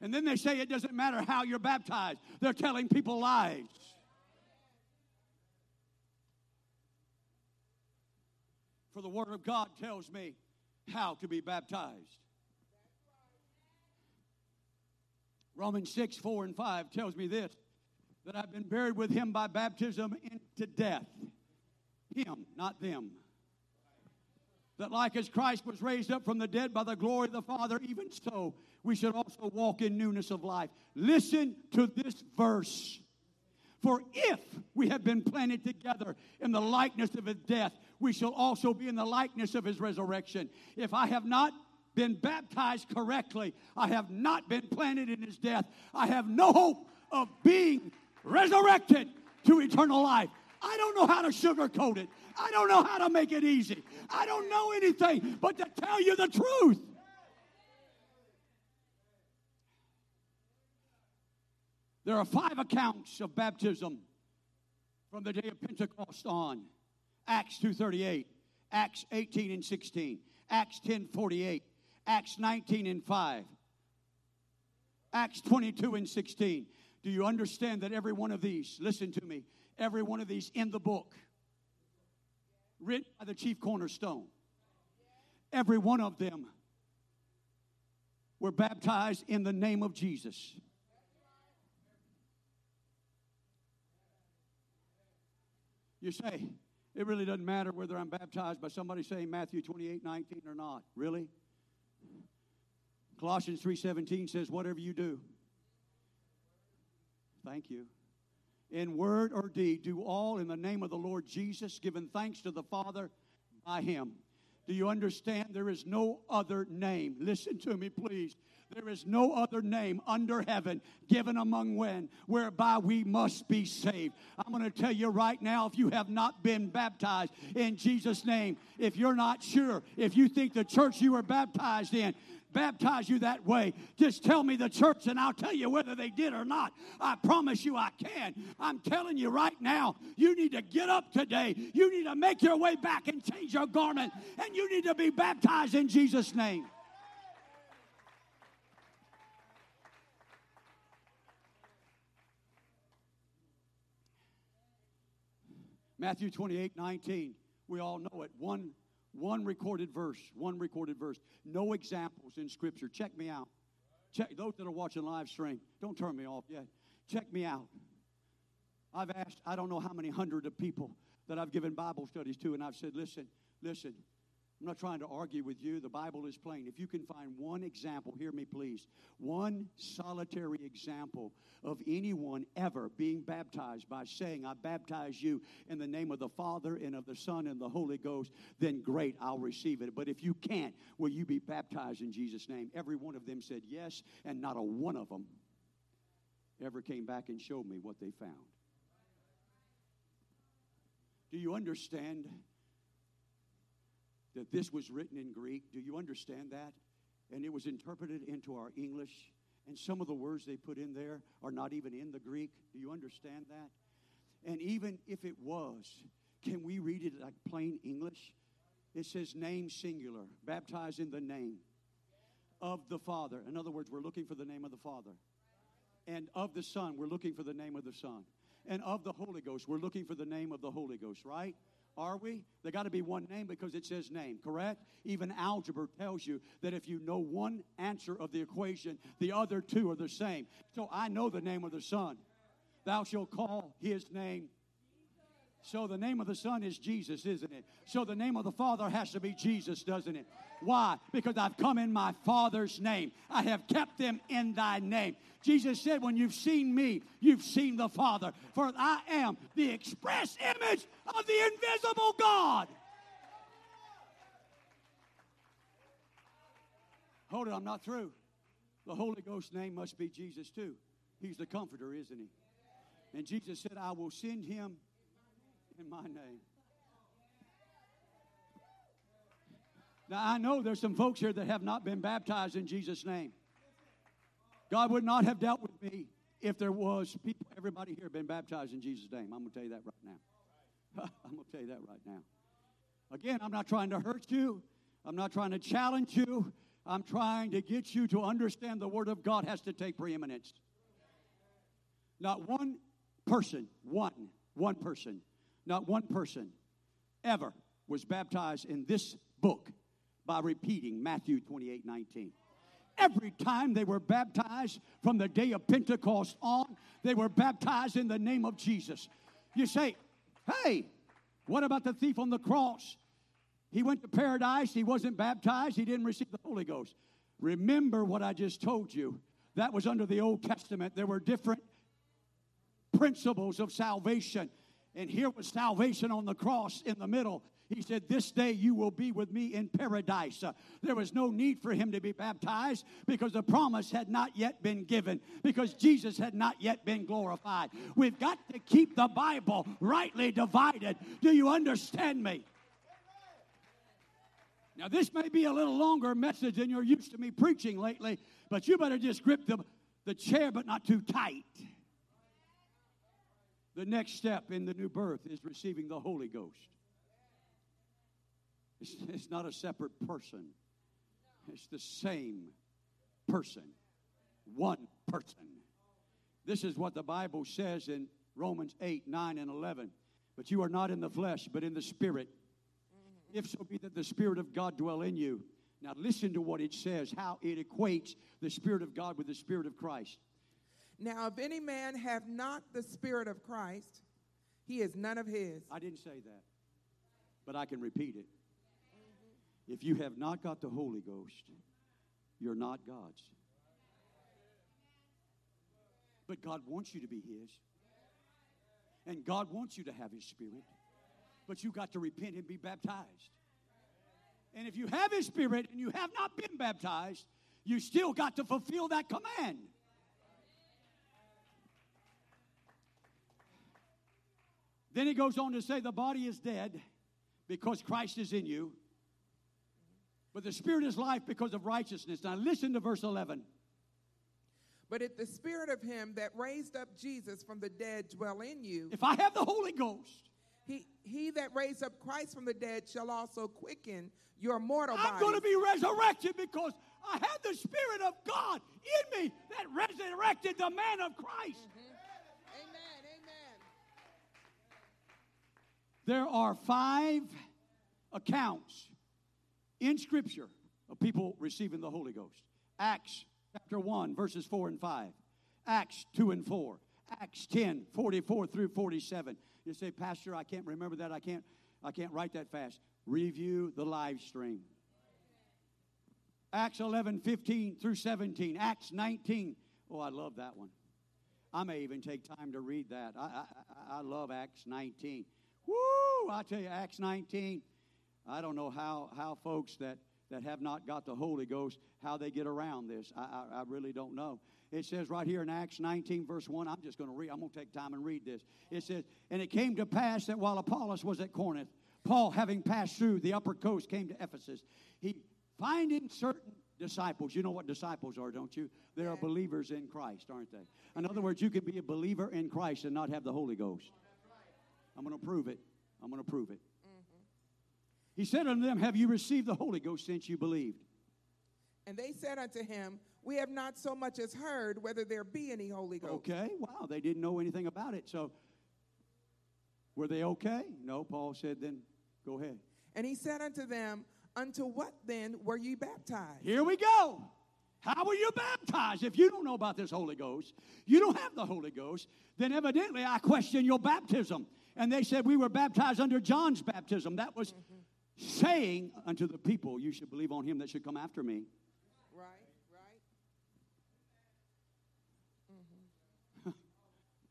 And then they say it doesn't matter how you're baptized. They're telling people lies. For the Word of God tells me how to be baptized. Romans 6, 4, and 5 tells me this that I've been buried with Him by baptism into death. Him, not them that like as Christ was raised up from the dead by the glory of the Father, even so we should also walk in newness of life. Listen to this verse. For if we have been planted together in the likeness of his death, we shall also be in the likeness of his resurrection. If I have not been baptized correctly, I have not been planted in his death, I have no hope of being resurrected to eternal life. I don't know how to sugarcoat it. I don't know how to make it easy. I don't know anything but to tell you the truth. There are five accounts of baptism from the day of Pentecost on. Acts 2:38, Acts 18 and 16, Acts 10:48, Acts 19 and 5, Acts 22 and 16. Do you understand that every one of these, listen to me, every one of these in the book, written by the chief cornerstone, every one of them were baptized in the name of Jesus. You say, it really doesn't matter whether I'm baptized by somebody saying Matthew 28 19 or not. Really? Colossians 3:17 says whatever you do. Thank you. In word or deed do all in the name of the Lord Jesus, giving thanks to the Father by him. Do you understand there is no other name? Listen to me please. There is no other name under heaven given among men whereby we must be saved. I'm going to tell you right now if you have not been baptized in Jesus' name, if you're not sure, if you think the church you were baptized in baptize you that way, just tell me the church and I'll tell you whether they did or not. I promise you I can. I'm telling you right now, you need to get up today. You need to make your way back and change your garment, and you need to be baptized in Jesus' name. Matthew 28 19. We all know it. One, one recorded verse. One recorded verse. No examples in Scripture. Check me out. Check those that are watching live stream. Don't turn me off yet. Check me out. I've asked, I don't know how many hundred of people that I've given Bible studies to, and I've said, listen, listen, I'm not trying to argue with you. The Bible is plain. If you can find one example, hear me please, one solitary example of anyone ever being baptized by saying, I baptize you in the name of the Father and of the Son and the Holy Ghost, then great, I'll receive it. But if you can't, will you be baptized in Jesus' name? Every one of them said yes, and not a one of them ever came back and showed me what they found. Do you understand that this was written in Greek? Do you understand that? And it was interpreted into our English. And some of the words they put in there are not even in the Greek. Do you understand that? And even if it was, can we read it like plain English? It says name singular, baptized in the name of the Father. In other words, we're looking for the name of the Father. And of the Son, we're looking for the name of the Son. And of the Holy Ghost, we're looking for the name of the Holy Ghost, right? Are we? There got to be one name because it says name, correct? Even algebra tells you that if you know one answer of the equation, the other two are the same. So I know the name of the Son. Thou shalt call his name. So the name of the Son is Jesus, isn't it? So the name of the Father has to be Jesus, doesn't it? Why? Because I've come in my Father's name. I have kept them in thy name. Jesus said, When you've seen me, you've seen the Father. For I am the express image of the invisible God. Hold it, I'm not through. The Holy Ghost name must be Jesus too. He's the comforter, isn't he? And Jesus said, I will send him in my name. Now, I know there's some folks here that have not been baptized in Jesus' name. God would not have dealt with me if there was people, everybody here been baptized in Jesus' name. I'm going to tell you that right now. I'm going to tell you that right now. Again, I'm not trying to hurt you. I'm not trying to challenge you. I'm trying to get you to understand the Word of God has to take preeminence. Not one person, one, one person, not one person ever was baptized in this book by repeating Matthew 28 19. Every time they were baptized from the day of Pentecost on, they were baptized in the name of Jesus. You say, hey, what about the thief on the cross? He went to paradise, he wasn't baptized, he didn't receive the Holy Ghost. Remember what I just told you. That was under the Old Testament. There were different principles of salvation. And here was salvation on the cross in the middle. He said, This day you will be with me in paradise. Uh, there was no need for him to be baptized because the promise had not yet been given, because Jesus had not yet been glorified. We've got to keep the Bible rightly divided. Do you understand me? Now, this may be a little longer message than you're used to me preaching lately, but you better just grip the, the chair, but not too tight. The next step in the new birth is receiving the Holy Ghost. It's, it's not a separate person, it's the same person, one person. This is what the Bible says in Romans 8, 9, and 11. But you are not in the flesh, but in the Spirit. If so be that the Spirit of God dwell in you. Now, listen to what it says, how it equates the Spirit of God with the Spirit of Christ. Now, if any man have not the Spirit of Christ, he is none of his. I didn't say that, but I can repeat it. If you have not got the Holy Ghost, you're not God's. But God wants you to be His. And God wants you to have His Spirit. But you got to repent and be baptized. And if you have His Spirit and you have not been baptized, you still got to fulfill that command. Then he goes on to say the body is dead because Christ is in you, but the spirit is life because of righteousness. Now listen to verse 11. But if the spirit of him that raised up Jesus from the dead dwell in you, If I have the Holy Ghost, he, he that raised up Christ from the dead shall also quicken your mortal body. I'm going to be resurrected because I have the Spirit of God in me that resurrected the man of Christ. Mm-hmm. Amen, amen. There are five accounts in Scripture of people receiving the Holy Ghost Acts chapter 1, verses 4 and 5, Acts 2 and 4, Acts 10, 44 through 47. You say, Pastor, I can't remember that. I can't, I can't write that fast. Review the live stream. Acts 11, 15 through 17, Acts 19. Oh, I love that one. I may even take time to read that. I, I, I love Acts 19. Woo! I tell you, Acts 19. I don't know how, how folks that, that have not got the Holy Ghost, how they get around this. I, I, I really don't know. It says right here in Acts 19, verse 1, I'm just going to read, I'm going to take time and read this. It says, And it came to pass that while Apollos was at Corinth, Paul, having passed through the upper coast, came to Ephesus. He, finding certain disciples, you know what disciples are, don't you? They are believers in Christ, aren't they? In other words, you can be a believer in Christ and not have the Holy Ghost. I'm going to prove it. I'm going to prove it. He said unto them, Have you received the Holy Ghost since you believed? And they said unto him, We have not so much as heard whether there be any Holy Ghost. Okay, wow, they didn't know anything about it. So, were they okay? No, Paul said, Then go ahead. And he said unto them, Unto what then were ye baptized? Here we go. How were you baptized? If you don't know about this Holy Ghost, you don't have the Holy Ghost, then evidently I question your baptism. And they said we were baptized under John's baptism. That was mm-hmm. Saying unto the people, You should believe on him that should come after me. Right, right.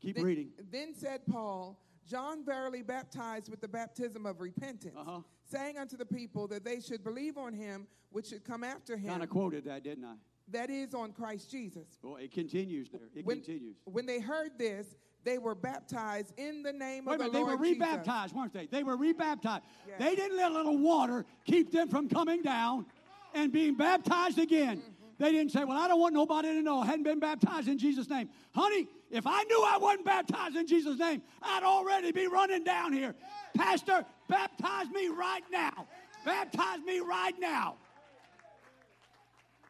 Keep Then- reading. Then said Paul, John verily baptized with the baptism of repentance, Uh-huh. saying unto the people that they should believe on him which should come after him, Kind of quoted that, didn't I? that is on Christ Jesus. Well, it continues there. It When, continues. when they heard this, they were baptized in the name Wait of the minute, they were Lord Jesus. rebaptized, weren't they? They were rebaptized. Yes. They didn't let a little water keep them from coming down and being baptized again. Mm-hmm. They didn't say, Well, I don't want nobody to know I hadn't been baptized in Jesus' name. Honey, if I knew I wasn't baptized in Jesus' name, I'd already be running down here. Pastor, baptize me right now. Baptize me right now.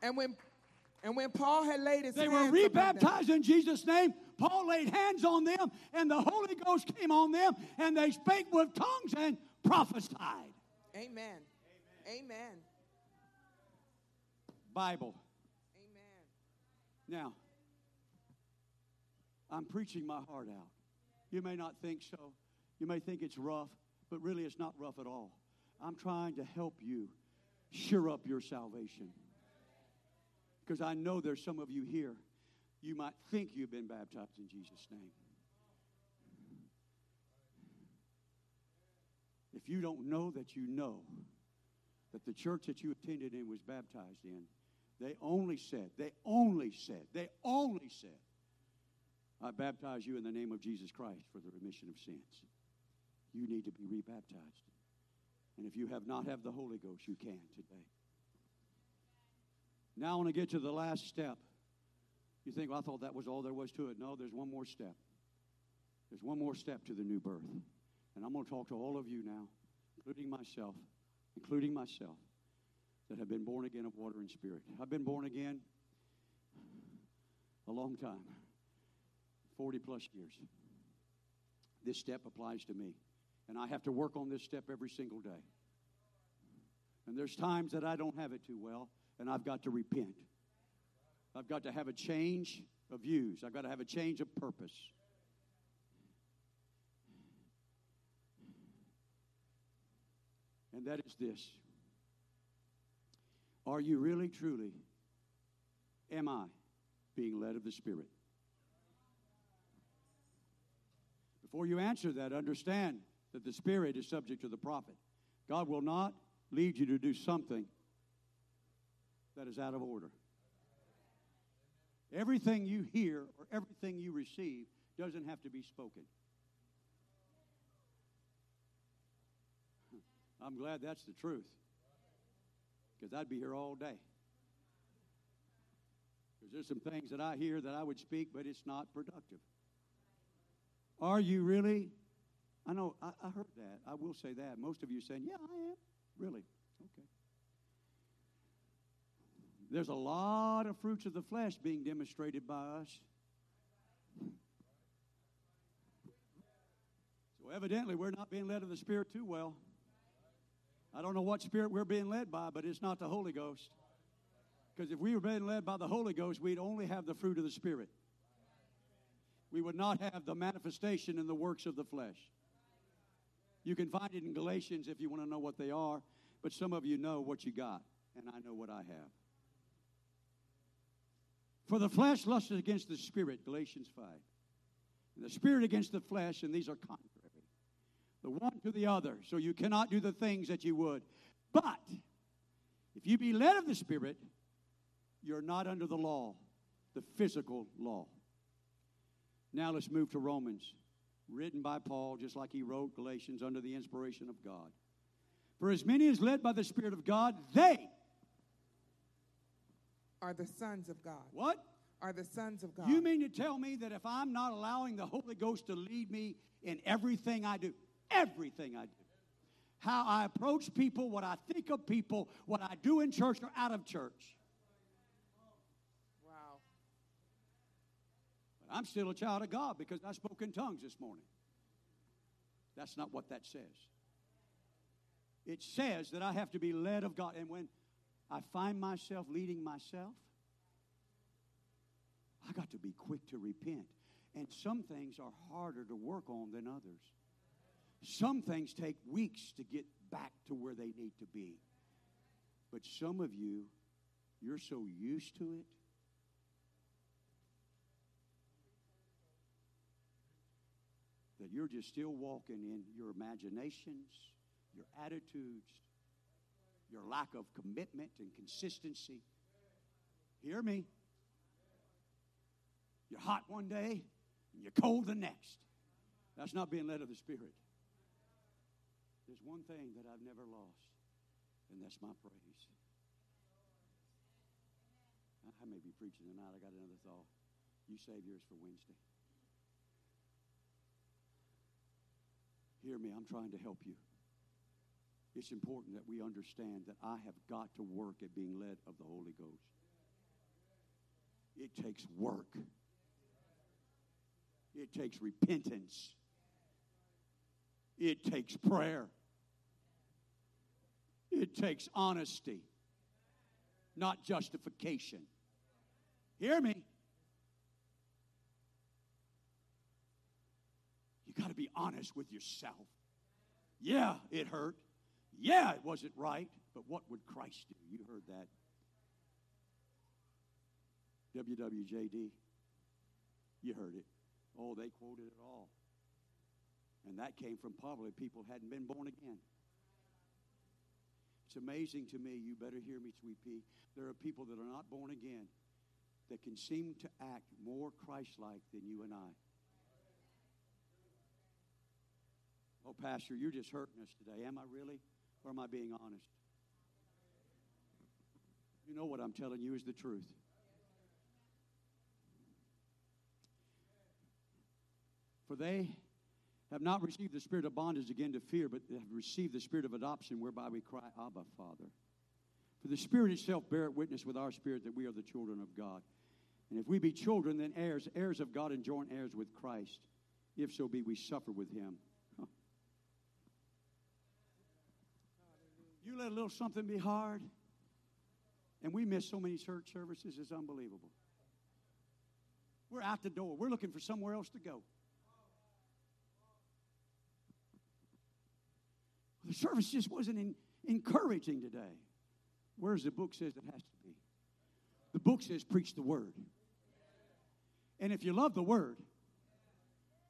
And when and when Paul had laid his They were rebaptized in Jesus' name. Paul laid hands on them, and the Holy Ghost came on them, and they spake with tongues and prophesied. Amen. Amen. Bible. Amen. Now, I'm preaching my heart out. You may not think so. You may think it's rough, but really it's not rough at all. I'm trying to help you sure up your salvation. Because I know there's some of you here, you might think you've been baptized in Jesus' name. If you don't know that you know that the church that you attended in was baptized in, they only said, they only said, they only said, I baptize you in the name of Jesus Christ for the remission of sins. You need to be rebaptized. And if you have not have the Holy Ghost, you can today. Now I want to get to the last step. You think, well, I thought that was all there was to it. No, there's one more step. There's one more step to the new birth. And I'm going to talk to all of you now, including myself, including myself, that have been born again of water and spirit. I've been born again a long time 40 plus years. This step applies to me. And I have to work on this step every single day. And there's times that I don't have it too well, and I've got to repent. I've got to have a change of views, I've got to have a change of purpose. And that is this Are you really, truly, am I being led of the Spirit? Before you answer that, understand that the Spirit is subject to the prophet. God will not lead you to do something that is out of order. Everything you hear or everything you receive doesn't have to be spoken. I'm glad that's the truth because I'd be here all day. Because there's some things that I hear that I would speak, but it's not productive. Are you really? I know, I, I heard that. I will say that. Most of you saying, yeah, I am. Really? Okay. There's a lot of fruits of the flesh being demonstrated by us. So evidently, we're not being led of the Spirit too well. I don't know what spirit we're being led by, but it's not the Holy Ghost. Because if we were being led by the Holy Ghost, we'd only have the fruit of the Spirit. We would not have the manifestation in the works of the flesh. You can find it in Galatians if you want to know what they are, but some of you know what you got, and I know what I have. For the flesh lusts against the spirit, Galatians 5. And the spirit against the flesh, and these are contrary. The one to the other, so you cannot do the things that you would. But if you be led of the spirit, you're not under the law, the physical law. Now let's move to Romans, written by Paul, just like he wrote Galatians under the inspiration of God. For as many as led by the Spirit of God, they, Are the sons of God. what? Are the sons of God. You mean to tell me that if I'm not allowing the Holy Ghost to lead me in everything I do, everything I do, how I approach people, what I think of people, what I do in church or out of church. Wow. But I'm still a child of God because I spoke in tongues this morning. That's not what that says. It says that I have to be led of God. And when I find myself leading myself, I got to be quick to repent. And some things are harder to work on than others. Some things take weeks to get back to where they need to be. But some of you, you're so used to it. That you're just still walking in your imaginations, your attitudes, your lack of commitment and consistency. Hear me. You're hot one day and you're cold the next. That's not being led of the Spirit. There's one thing that I've never lost, and that's my praise. I may be preaching tonight. I got another thought. You save yours for Wednesday. Hear me, I'm trying to help you. It's important that we understand that I have got to work at being led of the Holy Ghost. It takes work. It takes repentance. It takes prayer. It takes honesty, not justification. Hear me? You got to be honest with yourself. Yeah, it hurt. Yeah, it wasn't right, but what would Christ do? You heard that. WWJD. You heard it. Oh, they quoted it all. And that came from probably people hadn't been born again. It's amazing to me, you better hear me, sweet pea. There are people that are not born again that can seem to act more Christ like than you and I. Oh, Pastor, you're just hurting us today. Am I really? Or am I being honest? You know what I'm telling you is the truth. For they have not received the spirit of bondage again to fear, but have received the spirit of adoption, whereby we cry, Abba, Father. For the Spirit itself beareth witness with our spirit that we are the children of God. And if we be children, then heirs, heirs of God and joint heirs with Christ. If so be we suffer with him. You let a little something be hard, and we miss so many church services, it's unbelievable. We're out the door. We're looking for somewhere else to go. The service just wasn't in, encouraging today. Where's the book says it has to be? The book says preach the word. And if you love the word,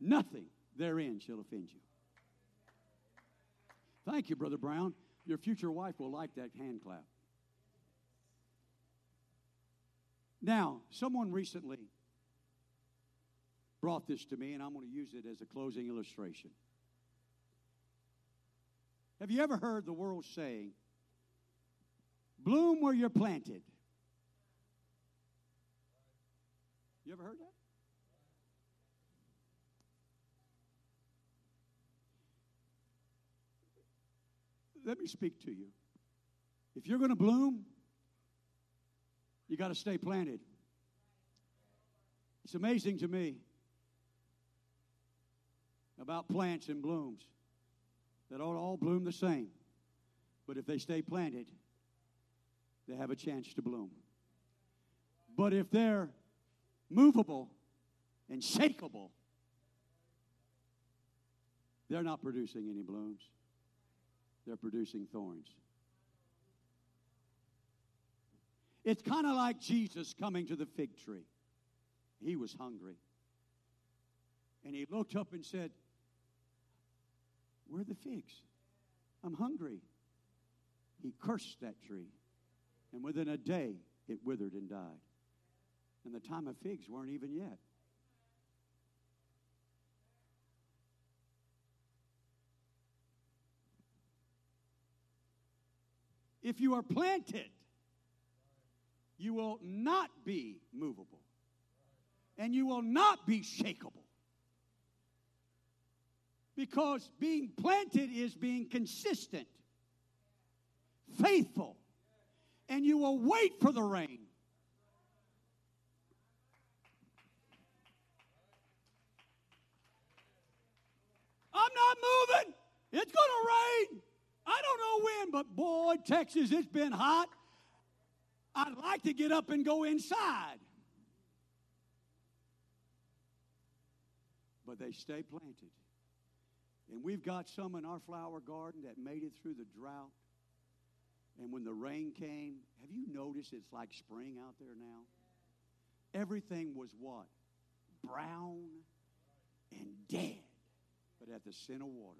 nothing therein shall offend you. Thank you, Brother Brown. Your future wife will like that hand clap. Now, someone recently brought this to me, and I'm going to use it as a closing illustration. Have you ever heard the world saying, bloom where you're planted? You ever heard that? Let me speak to you. If you're going to bloom, you got to stay planted. It's amazing to me about plants and blooms that don't all bloom the same. But if they stay planted, they have a chance to bloom. But if they're movable and shakable, they're not producing any blooms. They're producing thorns. It's kind of like Jesus coming to the fig tree. He was hungry. And he looked up and said, where are the figs? I'm hungry. He cursed that tree. And within a day, it withered and died. And the time of figs weren't even yet. If you are planted, you will not be movable. And you will not be shakable. Because being planted is being consistent, faithful, and you will wait for the rain. I'm not moving. It's going to rain. I don't know when, but boy, Texas, it's been hot. I'd like to get up and go inside. But they stay planted. And we've got some in our flower garden that made it through the drought. And when the rain came, have you noticed it's like spring out there now? Everything was what? Brown and dead, but at the scent of water.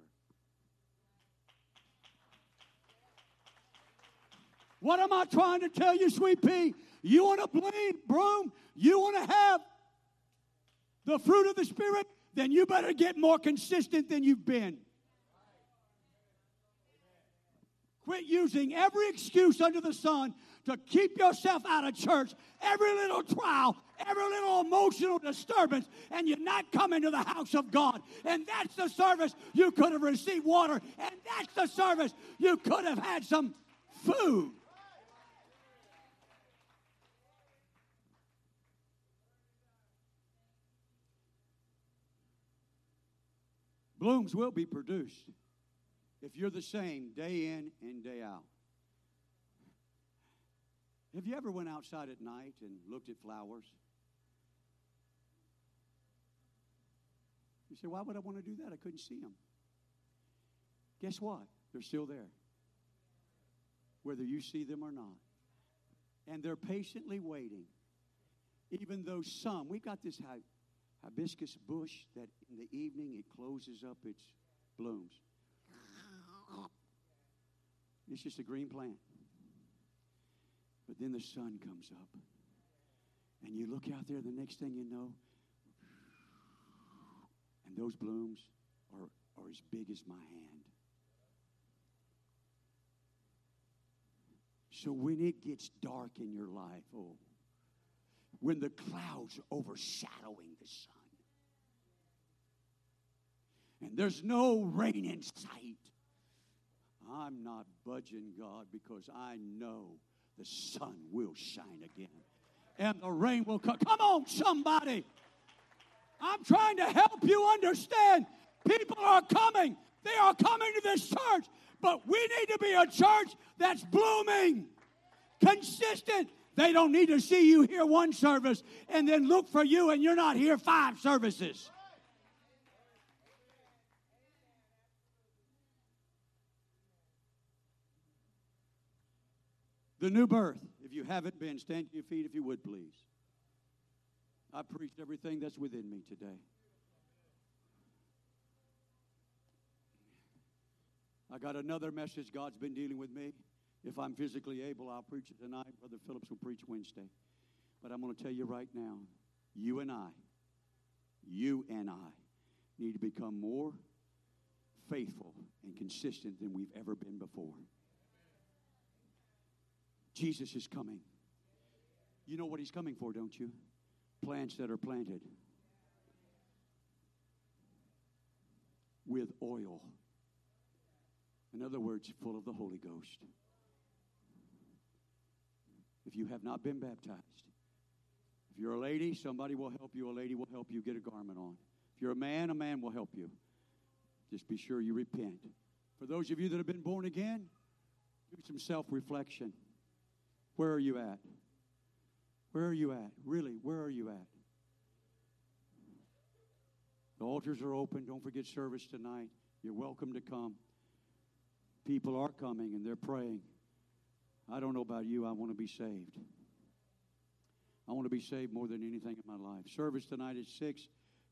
What am I trying to tell you, sweet pea? You want to bleed, broom? You want to have the fruit of the Spirit? Then you better get more consistent than you've been. Quit using every excuse under the sun to keep yourself out of church, every little trial, every little emotional disturbance, and you're not coming to the house of God. And that's the service you could have received water, and that's the service you could have had some food. Blooms will be produced if you're the same day in and day out. Have you ever went outside at night and looked at flowers? You say, why would I want to do that? I couldn't see them. Guess what? They're still there, whether you see them or not. And they're patiently waiting, even though some, we've got this hibiscus bush that in the evening it closes up its blooms. It's just a green plant. But then the sun comes up. And you look out there, the next thing you know, and those blooms are, are as big as my hand. So when it gets dark in your life, oh, when the clouds are overshadowing the sun, and there's no rain in sight, I'm not budging God because I know the sun will shine again and the rain will come. Come on, somebody. I'm trying to help you understand. People are coming. They are coming to this church, but we need to be a church that's blooming, consistent. They don't need to see you here one service and then look for you and you're not here five services. The new birth. If you haven't been, stand to your feet if you would, please. I preached everything that's within me today. I got another message God's been dealing with me. If I'm physically able, I'll preach it tonight. Brother Phillips will preach Wednesday. But I'm going to tell you right now you and I, you and I need to become more faithful and consistent than we've ever been before. Jesus is coming. You know what he's coming for, don't you? Plants that are planted with oil. In other words, full of the Holy Ghost. If you have not been baptized, if you're a lady, somebody will help you. A lady will help you get a garment on. If you're a man, a man will help you. Just be sure you repent. For those of you that have been born again, do some self reflection. Where are you at? Where are you at? Really, where are you at? The altars are open. Don't forget service tonight. You're welcome to come. People are coming and they're praying. I don't know about you. I want to be saved. I want to be saved more than anything in my life. Service tonight is 6,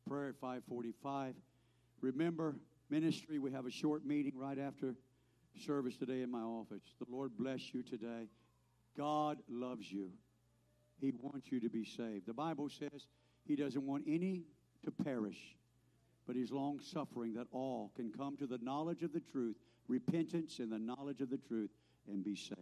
prayer at 545. Remember, ministry, we have a short meeting right after service today in my office. The Lord bless you today. God loves you. He wants you to be saved. The Bible says He doesn't want any to perish, but He's long suffering that all can come to the knowledge of the truth, repentance and the knowledge of the truth, and be saved.